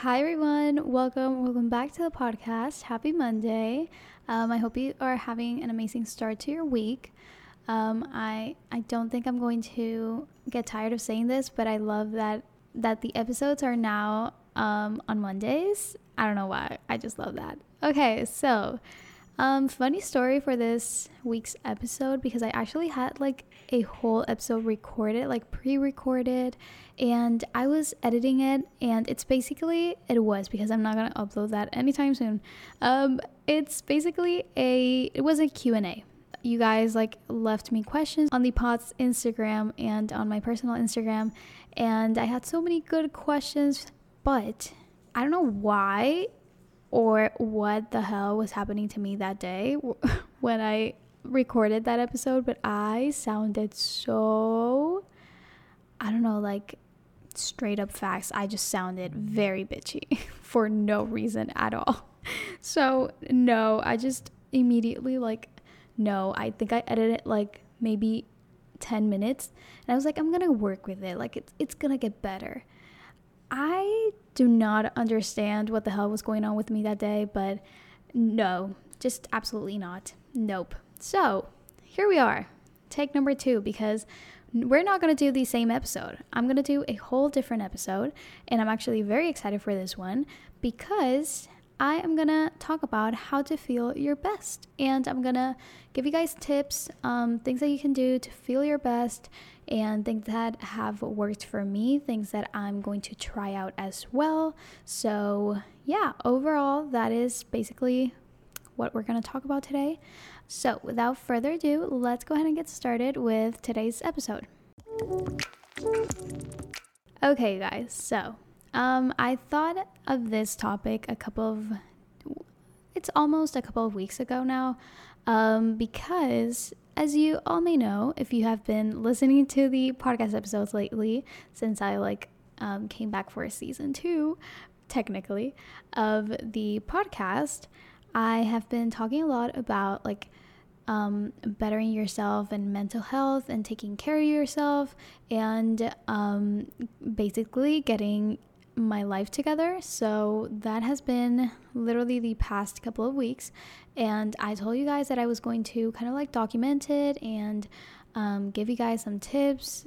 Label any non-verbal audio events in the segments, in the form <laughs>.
Hi everyone, welcome, welcome back to the podcast. Happy Monday. Um, I hope you are having an amazing start to your week. Um, I I don't think I'm going to get tired of saying this, but I love that that the episodes are now um, on Mondays. I don't know why. I just love that. Okay, so um, funny story for this week's episode because I actually had like a whole episode recorded, like pre-recorded, and I was editing it, and it's basically it was because I'm not gonna upload that anytime soon. Um, it's basically a it was a Q&A. you guys like left me questions on the pod's Instagram and on my personal Instagram and I had so many good questions but I don't know why or what the hell was happening to me that day <laughs> when I recorded that episode but I sounded so I don't know like straight up facts I just sounded very bitchy <laughs> for no reason at all <laughs> so no I just immediately like no, I think I edited it like maybe 10 minutes and I was like I'm to work with it. Like it's it's to get better. I do not understand what the hell was going on with me that day, but no, just absolutely not. Nope. So, here we are. Take number 2 because we're not going to do the same episode. I'm going to do a whole different episode, and I'm actually very excited for this one because I am gonna talk about how to feel your best. And I'm gonna give you guys tips, um, things that you can do to feel your best, and things that have worked for me, things that I'm going to try out as well. So, yeah, overall, that is basically what we're gonna talk about today. So, without further ado, let's go ahead and get started with today's episode. Okay, guys, so um, I thought of this topic a couple of, it's almost a couple of weeks ago now, um, because as you all may know, if you have been listening to the podcast episodes lately, since I like um, came back for season two, technically, of the podcast, I have been talking a lot about like um, bettering yourself and mental health and taking care of yourself and um, basically getting my life together. So that has been literally the past couple of weeks. And I told you guys that I was going to kind of like document it and um, give you guys some tips,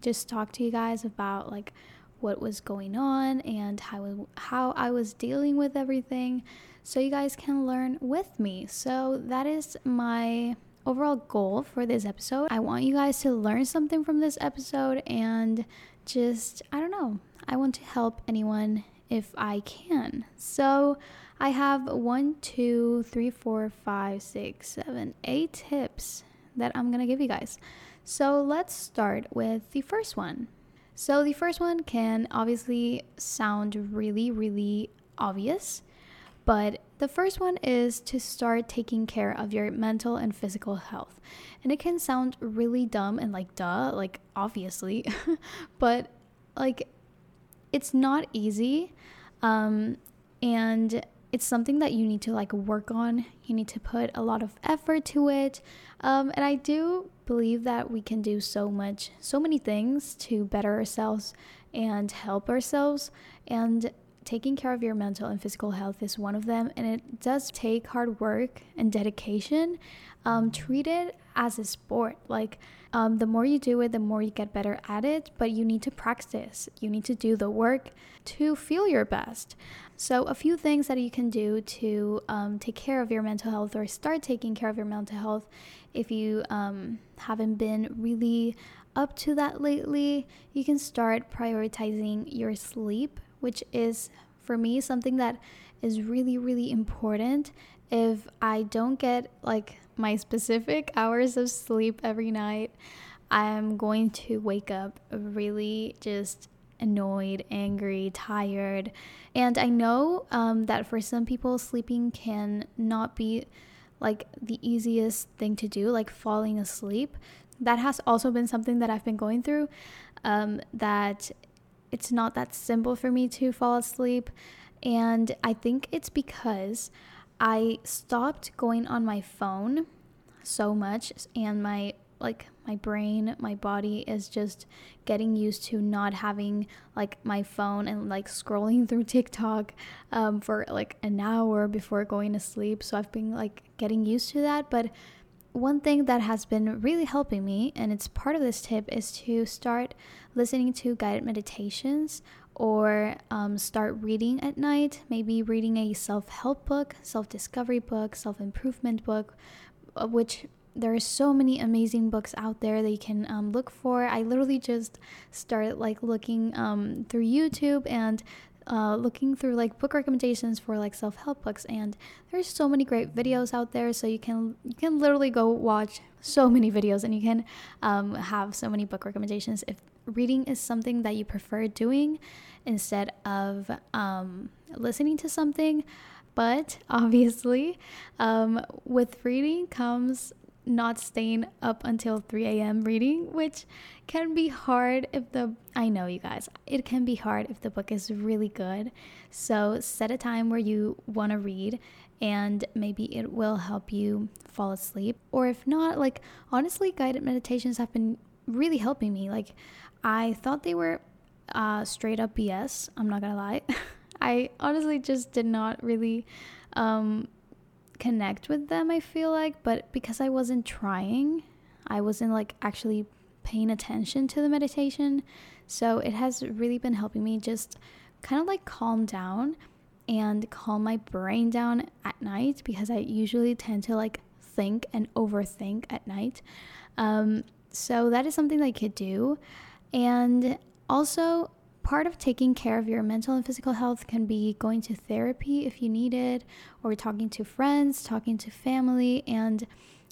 just talk to you guys about like what was going on and how, how I was dealing with everything so you guys can learn with me. So that is my overall goal for this episode. I want you guys to learn something from this episode and just, I don't know, I want to help anyone if I can. So I have one, two, three, four, five, six, seven, eight tips that I'm gonna give you guys. So let's start with the first one. So the first one can obviously sound really, really obvious, but the first one is to start taking care of your mental and physical health. And it can sound really dumb and like duh, like obviously, <laughs> but like it's not easy. Um, and it's something that you need to like work on. You need to put a lot of effort to it. Um, and I do believe that we can do so much, so many things to better ourselves and help ourselves. And taking care of your mental and physical health is one of them. And it does take hard work and dedication. Um, treat it as a sport. Like, um, the more you do it, the more you get better at it, but you need to practice. You need to do the work to feel your best. So, a few things that you can do to um, take care of your mental health or start taking care of your mental health if you um, haven't been really up to that lately, you can start prioritizing your sleep, which is for me something that is really, really important. If I don't get like my specific <laughs> hours of sleep every night, I'm going to wake up really just annoyed, angry, tired. And I know um, that for some people, sleeping can not be like the easiest thing to do, like falling asleep. That has also been something that I've been going through. Um, that it's not that simple for me to fall asleep. And I think it's because I stopped going on my phone so much and my like my brain, my body is just getting used to not having like my phone and like scrolling <laughs> through TikTok um, for like an hour before going to sleep. So I've been like getting used to that. But one thing that has been really helping me, and it's part of this tip, is to start listening to guided meditations or um, start reading at night. Maybe reading a self help book, self discovery book, self improvement book, uh, which there are so many amazing books out there that you can um, look for. I literally just started like looking um, through YouTube and uh, looking through like book recommendations for like self-help books and there's so many great videos out there so you can you can literally go watch so many videos and you can um, have so many book recommendations. If reading is something that you prefer doing instead of um, listening to something but <laughs> obviously um, with reading comes not staying up until 3 a.m. reading, which can be hard if the I know you guys, it can be hard if the book is really good. So set a time where you want to read and maybe it will help you fall asleep. Or if not, like honestly, guided meditations have been really helping me. Like I thought they were uh, straight up BS. I'm not gonna lie. <laughs> I honestly just did not really um, connect with them, I feel like, but because I wasn't trying, I wasn't like actually paying attention to the meditation. So it has really been helping me just kind of like calm down and calm my brain down at night because I usually tend to like think and overthink at night. Um, so that is something that I could do. And also, part of taking care of your mental and physical health can be going to therapy if you need it, or talking to friends, talking to family. And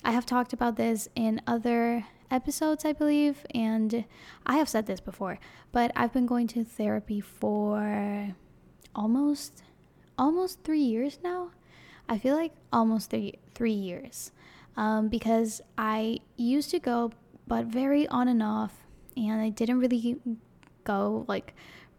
I have talked about this in other episodes, I believe, and I have said this before, but I've been going to therapy for almost almost three years now. I feel like almost three three years, um, because I used to go, but very on and off, and I didn't really go like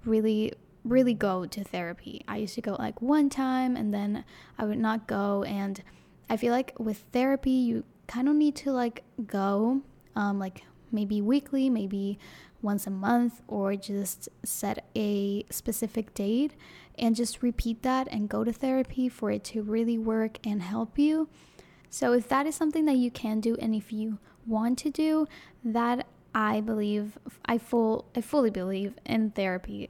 really really go to therapy. I used to go like one time and then I would not go and I feel like with therapy you kind of need to like go um, like maybe weekly, maybe once a month or just set a specific date and just repeat that and go to therapy for it to really work and help you. So if that is something that you can do and if you want to do, that I believe I full I fully believe in therapy.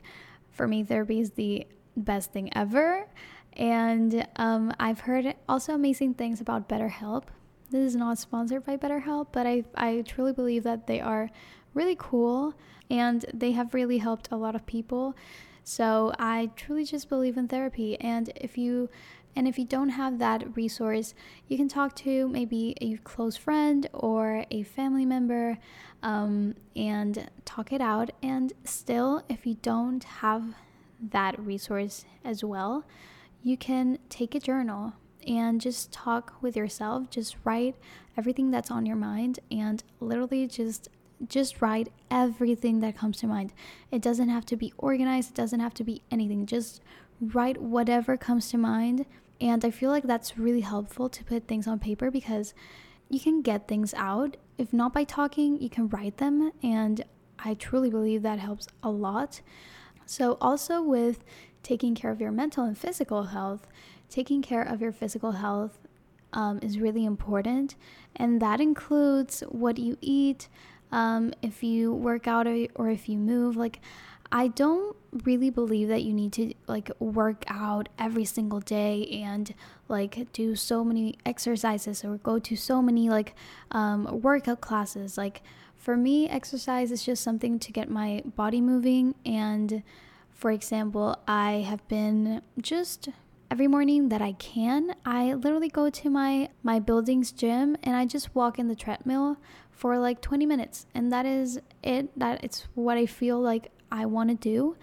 For me, therapy is the best thing ever. And um, I've heard also amazing things about BetterHelp. This is not sponsored by BetterHelp, but I, I truly believe that they are really cool and they have really helped a lot of people. So I truly just believe in therapy. And if you and if you don't have that resource, you can talk to maybe a close friend or a family member um, and talk it out. And still, if you don't have that resource as well, you can take a journal and just talk with yourself. Just write everything that's on your mind and literally just just write everything that comes to mind. It doesn't have to be organized, it doesn't have to be anything. Just write whatever comes to mind. And I feel like that's really helpful to put things on paper because you can get things out. If not by talking, you can write them. And I truly believe that helps a lot. So, also with taking care of your mental and physical health, taking care of your physical health um, is really important. And that includes what you eat, um, if you work out or, or if you move. Like, I don't really believe that you need to like work out every single day and like do so many exercises or go to so many like um, workout classes. Like for me, exercise is just something to get my body moving. And for example, I have been just every morning that I can, I literally go to my my building's gym and I just walk in the treadmill for like 20 minutes and that is it that it's what I feel like I want to do.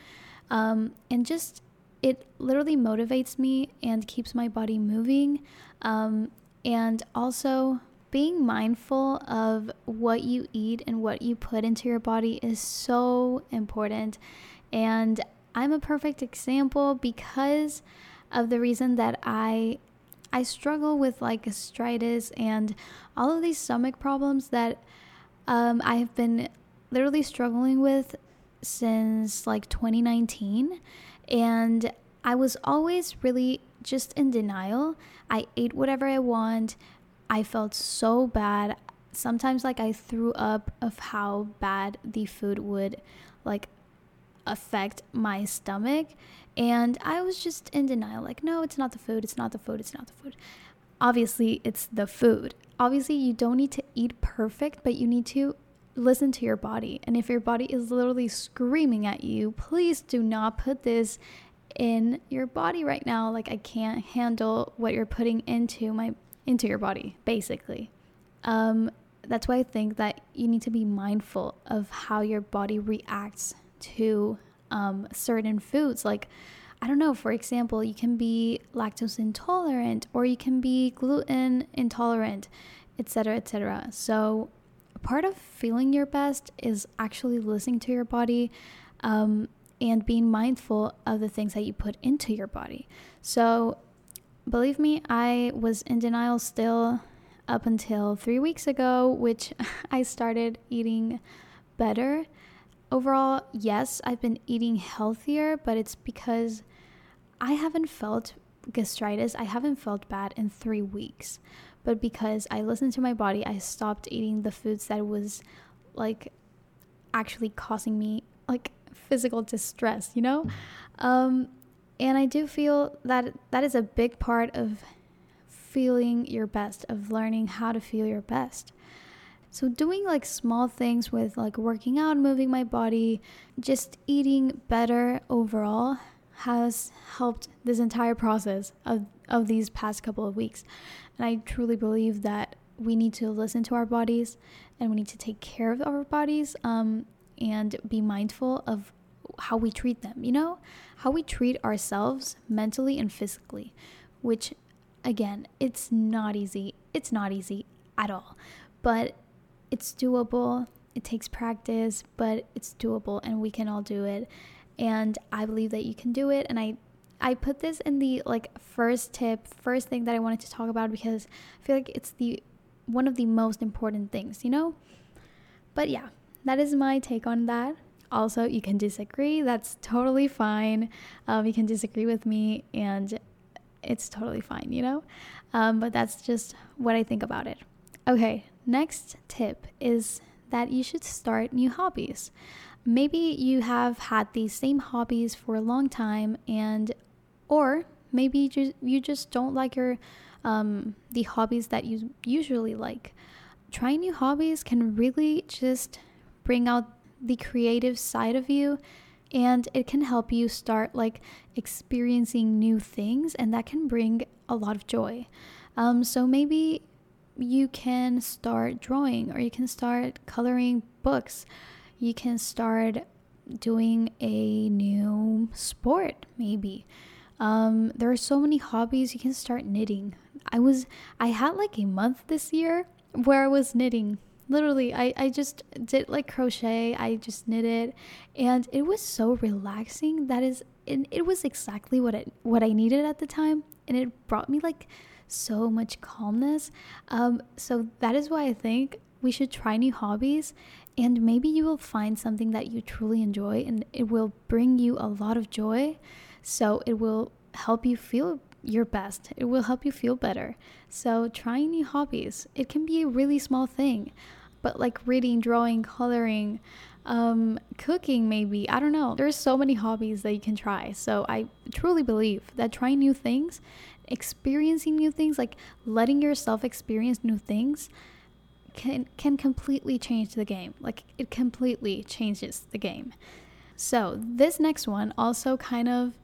Um, and just it literally motivates me and keeps my body moving. Um, and also, being mindful of what you eat and what you put into your body is so important. And I'm a perfect example because of the reason that I I struggle with like gastritis and all of these stomach problems that um, I have been literally struggling with since like 2019. And I was always really just in denial. I ate whatever I want. I felt so bad. Sometimes like I threw up of how bad the food would like affect my stomach and I was just in denial like no, it's not the food, it's not the food, it's not the food. Obviously, it's the food. Obviously, you don't need to eat perfect, but you need to listen to your body. And if your body is literally screaming at you, please do not put this in your body right now. Like I can't handle what you're putting into my into your body, basically. Um, that's why I think that you need to be mindful of how your body reacts to um, certain foods. Like, I don't know, for example, you can be lactose intolerant or you can be gluten intolerant, etc., etc. So, part of feeling your best is actually listening to your body um, and being mindful of the things that you put into your body. So, believe me, I was in denial still up until three weeks ago, which <laughs> I started eating better. Overall, yes, I've been eating healthier, but it's because I haven't felt gastritis. I haven't felt bad in three weeks. But because I listened to my body, I stopped eating the foods that was like actually causing me like physical distress, you know? Um, and I do feel that that is a big part of feeling your best, of learning how to feel your best. So, doing like small things with like working out, moving my body, just eating better overall has helped this entire process of, of these past couple of weeks. And I truly believe that we need to listen to our bodies and we need to take care of our bodies um, and be mindful of how we treat them, you know, how we treat ourselves mentally and physically, which again, it's not easy. It's not easy at all, but it's doable. It takes practice, but it's doable and we can all do it. And I believe that you can do it. And I, I put this in the like first tip, first thing that I wanted to talk about because I feel like it's the one of the most important things, you know? But yeah, that is my take on that. Also, you can disagree. That's totally fine. Um, you can disagree with me, and it's totally fine, you know? Um, but that's just what I think about it. Okay, next tip is that you should start new hobbies. Maybe you have had these same hobbies for a long time, and or maybe you just, don't like your um, the hobbies that you usually like. Trying new hobbies can really just bring out the creative side of you and it can help you start like experiencing new things and that can bring a lot of joy um, so maybe you can start drawing or you can start coloring books. You can start doing a new sport maybe. Um, there are so many hobbies you can start knitting. I was i had like a month this year where i was knitting. Literally I, I just did like crochet. I just knitted, and it was so relaxing. That is it, it was exactly what it what i needed at the time. And it brought me like so much calmness um, so that is why i think we should try new hobbies and maybe you will find something that you truly enjoy and it will bring you a lot of joy so it will help you feel your best. It will help you feel better. So, trying new hobbies, it can be a really small thing but like reading, drawing, coloring, um, cooking, maybe. I don't know. There's so many hobbies that you can try. So I truly believe that trying new things, experiencing new things, like letting yourself experience new things, can can completely change the game. Like it completely changes the game. So this next one also kind of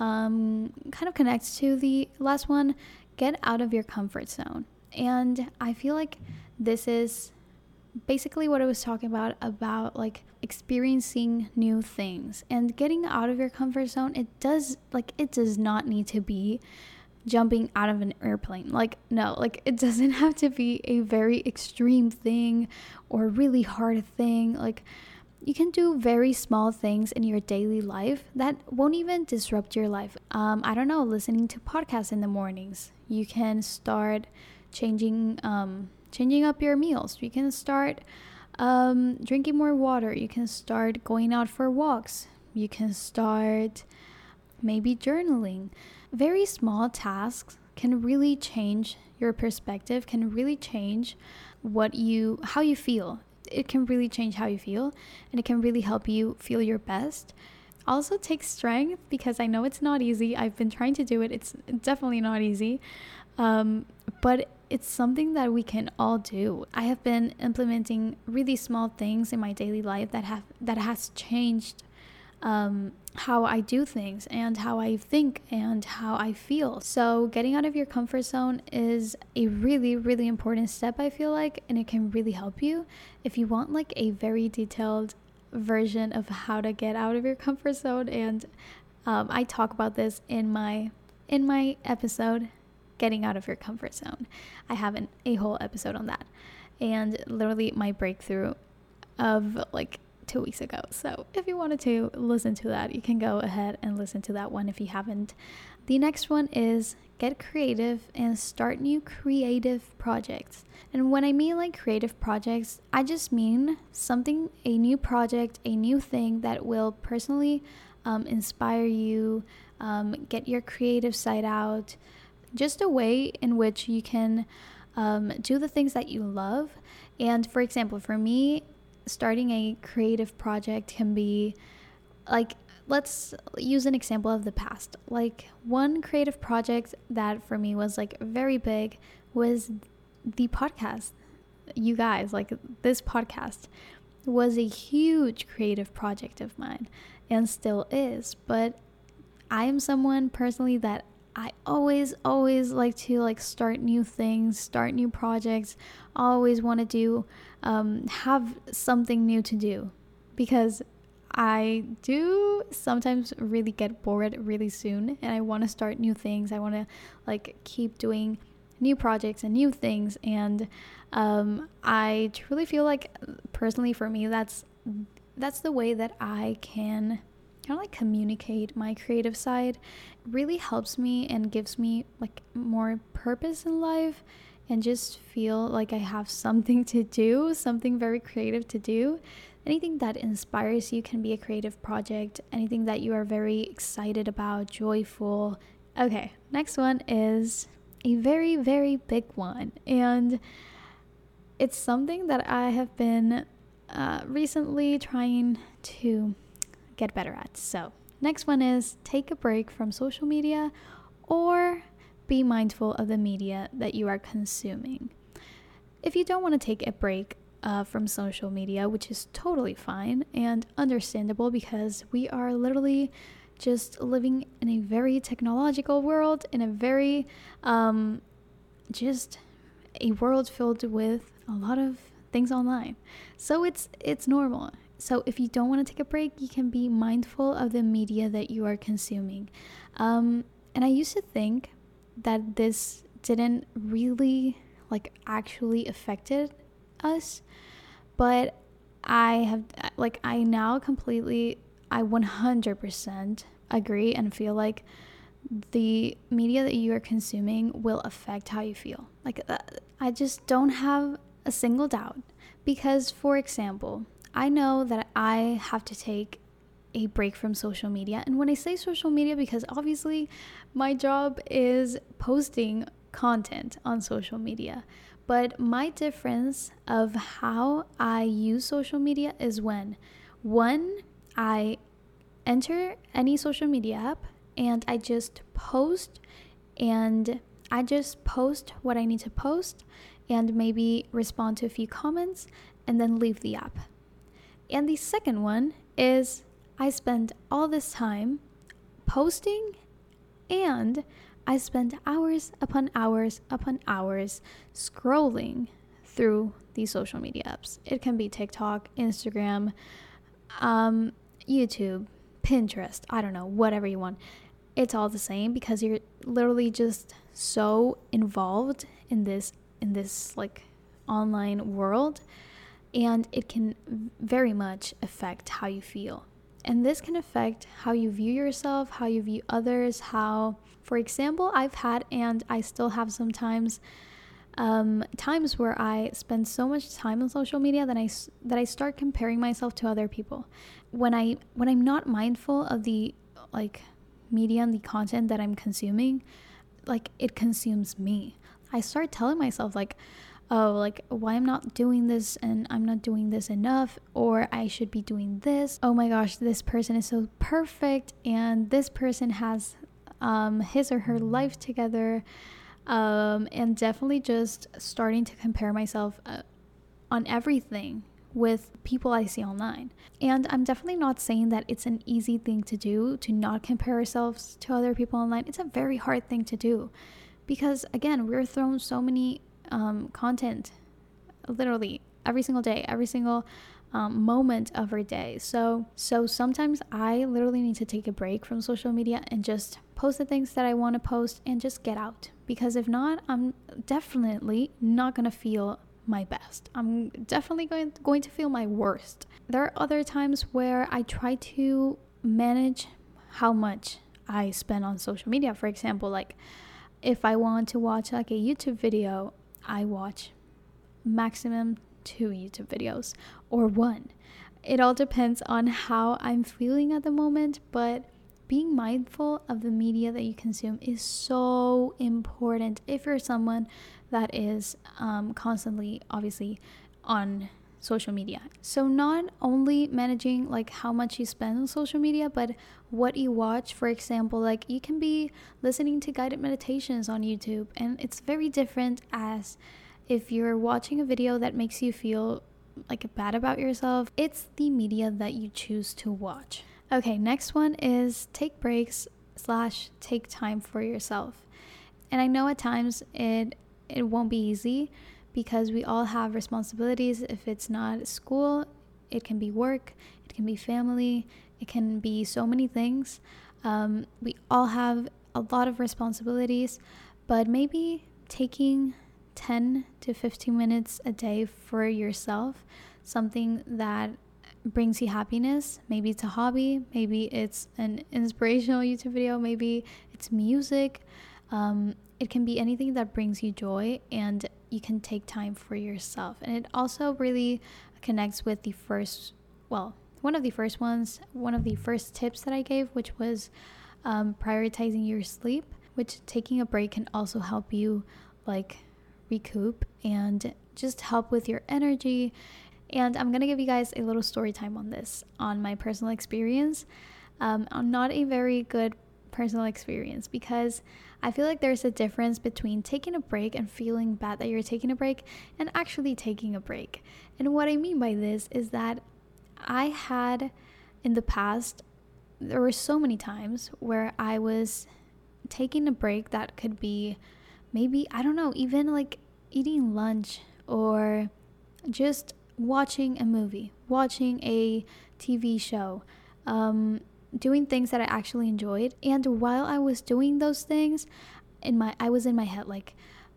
um, kind of connects to the last one. Get out of your comfort zone. And I feel like this is basically what I was talking about about like experiencing new things and getting out of your comfort zone. It does like it does not need to be jumping out of an airplane. Like no, like it <laughs> doesn't have to be a very extreme thing or really hard thing. Like you can do very small things in your daily life that won't even disrupt your life. Um, I don't know, listening to podcasts in the mornings. You can start changing um, changing up your meals. You can start um, drinking more water. You can start going out for walks. You can start maybe journaling. Very small tasks can really change your perspective, can really change what you how you feel. It can really change how you feel and it can really help you feel your best. Also takes strength because I know it's not easy. I've been trying to do it. It's definitely not easy. Um, but it's something that we can all do. I have been implementing really small things in my daily life that have that has changed um, how I do things and how I think and how I feel. So, getting out of your comfort zone is a really, really important step, I feel like, and it can really help you. If you want like a very detailed version of how to get out of your comfort zone, and um, I talk about this in my in my episode getting out of your comfort zone. I have an, a whole episode on that. And literally my breakthrough of like two weeks ago. So if you wanted to listen to that, you can go ahead and listen to that one if you haven't. The next one is get creative and start new creative projects. And when I mean like creative projects, I just mean something, a new project, a new thing that will personally um, inspire you, um, get your creative side out, just a way in which you can um, do the things that you love. And for example, for me, starting a creative project can be like let's use an example of the past. Like one creative project that for me was like very big was the podcast. You guys, like this podcast was a huge creative project of mine and still is, but I am someone personally that I always, always like to like start new things, start new projects. Always want to do, um, have something new to do, because I do sometimes really get bored really soon, and I want to start new things. I want to like keep doing new projects and new things, and um, I truly feel like personally for me that's that's the way that I can kind of like communicate my creative side really helps me and gives me like more purpose in life and just feel like I have <laughs> something to do, something very creative to do. Anything that inspires you can be a creative project, anything that you are very excited about, joyful. Okay, next one is a very, very big one. And it's something that I have been uh, recently trying to get better at. So, next one is take a break from social media or be mindful of the media that you are consuming. If you don't want to take a break uh, from social media, which is totally fine and understandable because we are literally just living in a very technological world, in a very um, just a world filled with a lot of things online. So it's it's normal. So, if you don't want to take a break, you can be mindful of the media that you are consuming. Um, and I used to think that this didn't really like actually affected us, but I have like I now completely I 100% agree and feel like the media that you are consuming will affect how you feel. Like uh, I just don't have a single doubt because for example, I know that I have to take a break from social media. And when I say social media, because obviously my job is posting content on social media. But my difference of how I use social media is when one, I enter any social media app and I just post and I just post what I need to post and maybe respond to a few comments and then leave the app. And the second one is I spend all this time posting and I spend hours upon hours upon hours scrolling through these social media apps. It can be TikTok, Instagram, um, YouTube, Pinterest, I don't know, whatever you want. It's all the same because you're literally just so involved in this in this like online world and it can very much affect how you feel. And this can affect how you view yourself, how you view others, how, for example, I've had and I still have sometimes um, times where I spend so much time on social media that I that I start comparing myself to other people. When I when I'm not mindful of the like media and the content that I'm consuming, like it consumes me. I start telling myself like, oh, like why I'm not doing this and I'm not doing this enough, or I should be doing this. Oh my gosh, this person is so perfect, and this person has um, his or her life together um, and definitely just starting to compare myself uh, on everything with people I see online. And I'm definitely not saying that it's an easy thing to do to not compare ourselves to other people online. It's a very hard thing to do because, again, we're thrown so many um, content literally every single day, every single um, moment of our day. So, so sometimes I literally need to take a break from social media and just post the things that I want to post and just get out because if not, I'm definitely not going to feel my best. I'm definitely going going to feel my worst. There are other times where I try to manage how much I spend on social media. For example, like if I want to watch like a YouTube video, I watch maximum 2 YouTube videos or one. It all depends on how I'm feeling at the moment, but being mindful of the media that you consume is so important if you're someone that is um, constantly, obviously, on social media. So not only managing like how much you spend on social media, but what you watch. For example, like you can be listening to guided meditations on YouTube, and it's very different as if you're watching a video that makes you feel like bad about yourself. It's the media that you choose to watch. Okay, next one is take breaks slash take time for yourself. And I know at times it it won't be easy because we all have responsibilities. If it's not school, it can be work, it can be family, it can be so many things. Um, we all have a lot of responsibilities, but maybe taking 10 to 15 minutes a day for yourself, something that brings you happiness. Maybe it's a hobby, maybe it's an inspirational YouTube video, maybe it's music. Um, it can be anything that brings you joy and you can take time for yourself. And it also really connects with the first, well, one of the first ones, one of the first tips that I gave, which was um, prioritizing your sleep, which taking a break can also help you like recoup and just help with your energy and I'm gonna give you guys a little story time on this, on my personal experience. Um, I'm not a very good personal experience because I feel like there's a difference between taking a break and feeling bad that you're taking a break and actually taking a break. And what I mean by this is that I had in the past, there were so many times where I was taking a break that could be maybe, I don't know, even like eating lunch or just watching a movie, watching a TV show, um, doing things that I actually enjoyed. And while I was doing those things, in my I was in my head like,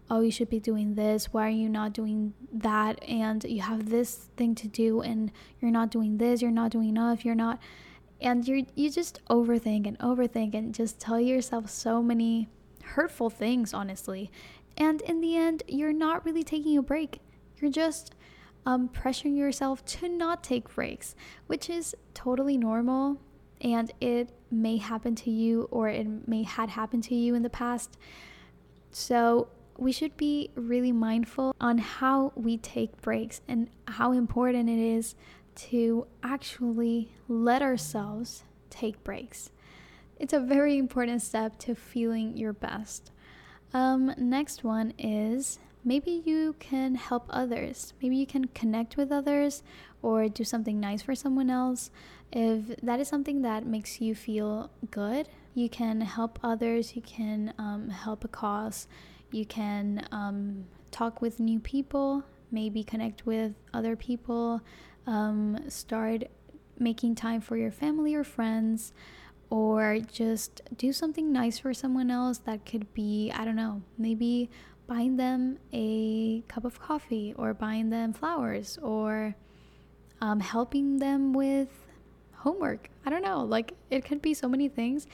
oh, you should be doing this. Why are you not doing that? And you have this thing to do, and you're not doing this. You're not doing enough. You're not, and you you just overthink and overthink and just tell yourself so many hurtful things, honestly. And in the end, you're not really taking a break. You're just um, pressuring yourself to not take breaks, which is totally normal and it may happen to you or it may had happened to you in the past. So we should be really mindful on how we take breaks and how important it is to actually let ourselves take breaks. It's a very important step to feeling your best. Um, next one is maybe you can help others. Maybe you can connect with others or do something nice for someone else. If that is something that makes you feel good, you can help others, you can um, help a cause, you can um, talk with new people, maybe connect with other people, um, start making time for your family or friends or just do something nice for someone else that could be i don't know maybe buying them a cup of coffee or buying them flowers or um, helping them with homework. I don't know, like it could be so many things.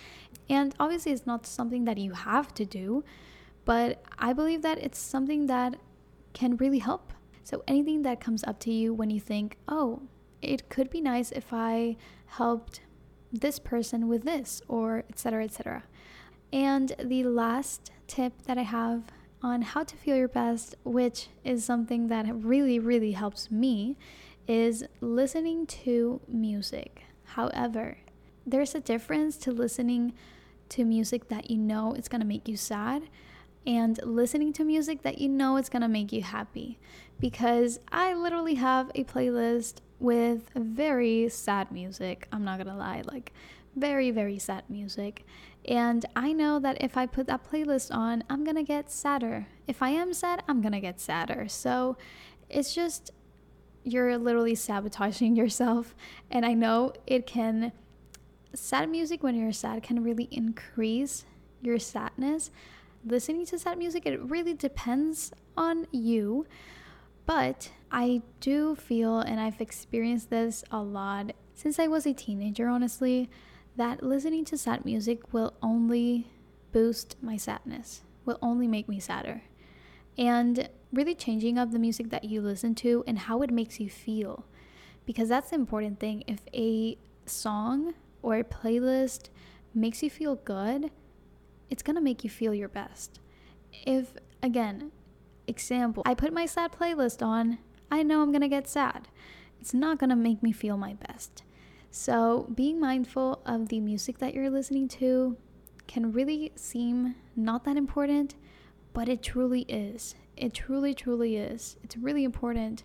And obviously, it's not something that you have to do, but I believe that it's something that can really help. So, anything that comes up to you when you think, oh, it could be nice if I helped this person with this, or etc., etc. And the last tip that I have on how to feel your best, which is something that really, really helps me, is listening to music. However, there's a difference to listening to music that you know going to make you sad and listening to music that you know is going to make you happy. Because I literally have a playlist with very sad music. I'm not to lie, like very, very sad music. And I know that if I put that playlist on, I'm to get sadder. If I am sad, I'm to get sadder. So it's just, you're literally sabotaging <laughs> yourself. And I know it can sad music when you're sad can really increase your sadness. Listening to sad music, it really depends on you. But I do feel, and I've experienced this a lot since I was a teenager, honestly, that listening to sad music will only boost my sadness, will only make me sadder. And really changing up the music that you listen to and how it makes you feel. Because that's the important thing. If a song or a playlist makes you feel good, it's gonna make you feel your best. If, again, example, I put my sad playlist on, I know I'm gonna get sad. It's not gonna make me feel my best. So, being mindful of the music that you're listening to can really seem not that important, but it truly is. It truly, truly is. It's really important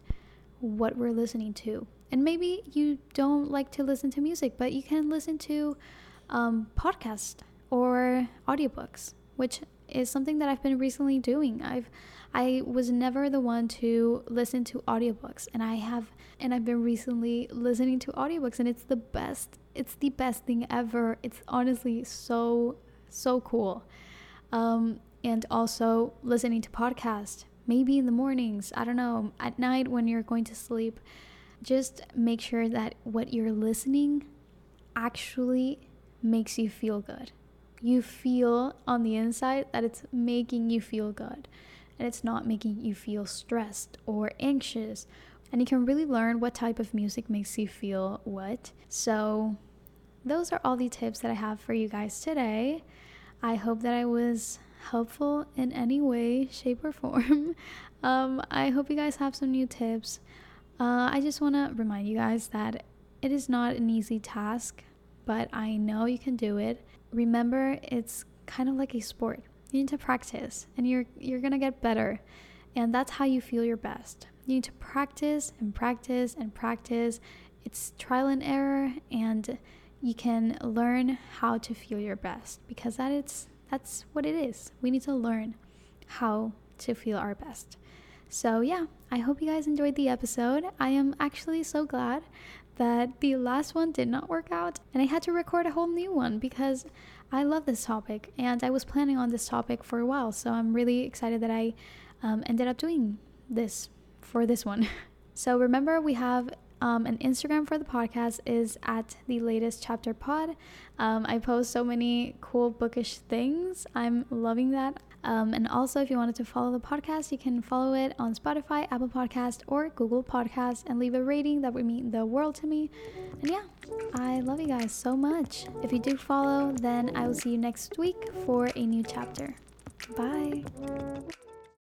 what we're listening to. And maybe you don't like to listen to music, but you can listen to um, or audiobooks, which is something that I've been recently doing. I've I was never the one to listen to audiobooks and I have and I've been recently listening to audiobooks and it's the best. It's the best thing ever. It's honestly so so cool. Um, and also listening to podcasts, maybe in the mornings, I don't know, at night when you're going to sleep just make sure that what you're listening actually makes you feel good. You feel on the inside that it's making you feel good and it's not making you feel stressed or anxious. And you can really learn what type of music makes you feel what. So, those are all the tips that I have for you guys today. I hope that I was helpful in any way, shape, or form. <laughs> Um, I hope you guys have some new tips. Uh, I just want to remind you guys that it is not an easy task, but I know you can do it. Remember, it's kind of like a sport. You need to practice, and you're you're gonna get better, and that's how you feel your best. You need to practice and practice and practice. It's trial and error, and you can learn how to feel your best because that is that's what it is. We need to learn how to feel our best. So, yeah, I hope you guys enjoyed the episode. I am actually so glad that the last one did not work out and I had to record a whole new one because I love this topic and I was planning on this topic for a while. So, I'm really excited that I um, ended up doing this for this one. <laughs> so, remember, we have um, an Instagram for the podcast is at the latest chapter pod. Um, I post so many cool bookish things. I'm loving that. Um, and also, if you wanted to follow the podcast, you can follow it on Spotify, Apple Podcast, or Google Podcast and leave a rating. That would mean the world to me. And yeah, I love you guys so much. If you do follow, then I will see you next week for a new chapter. Bye.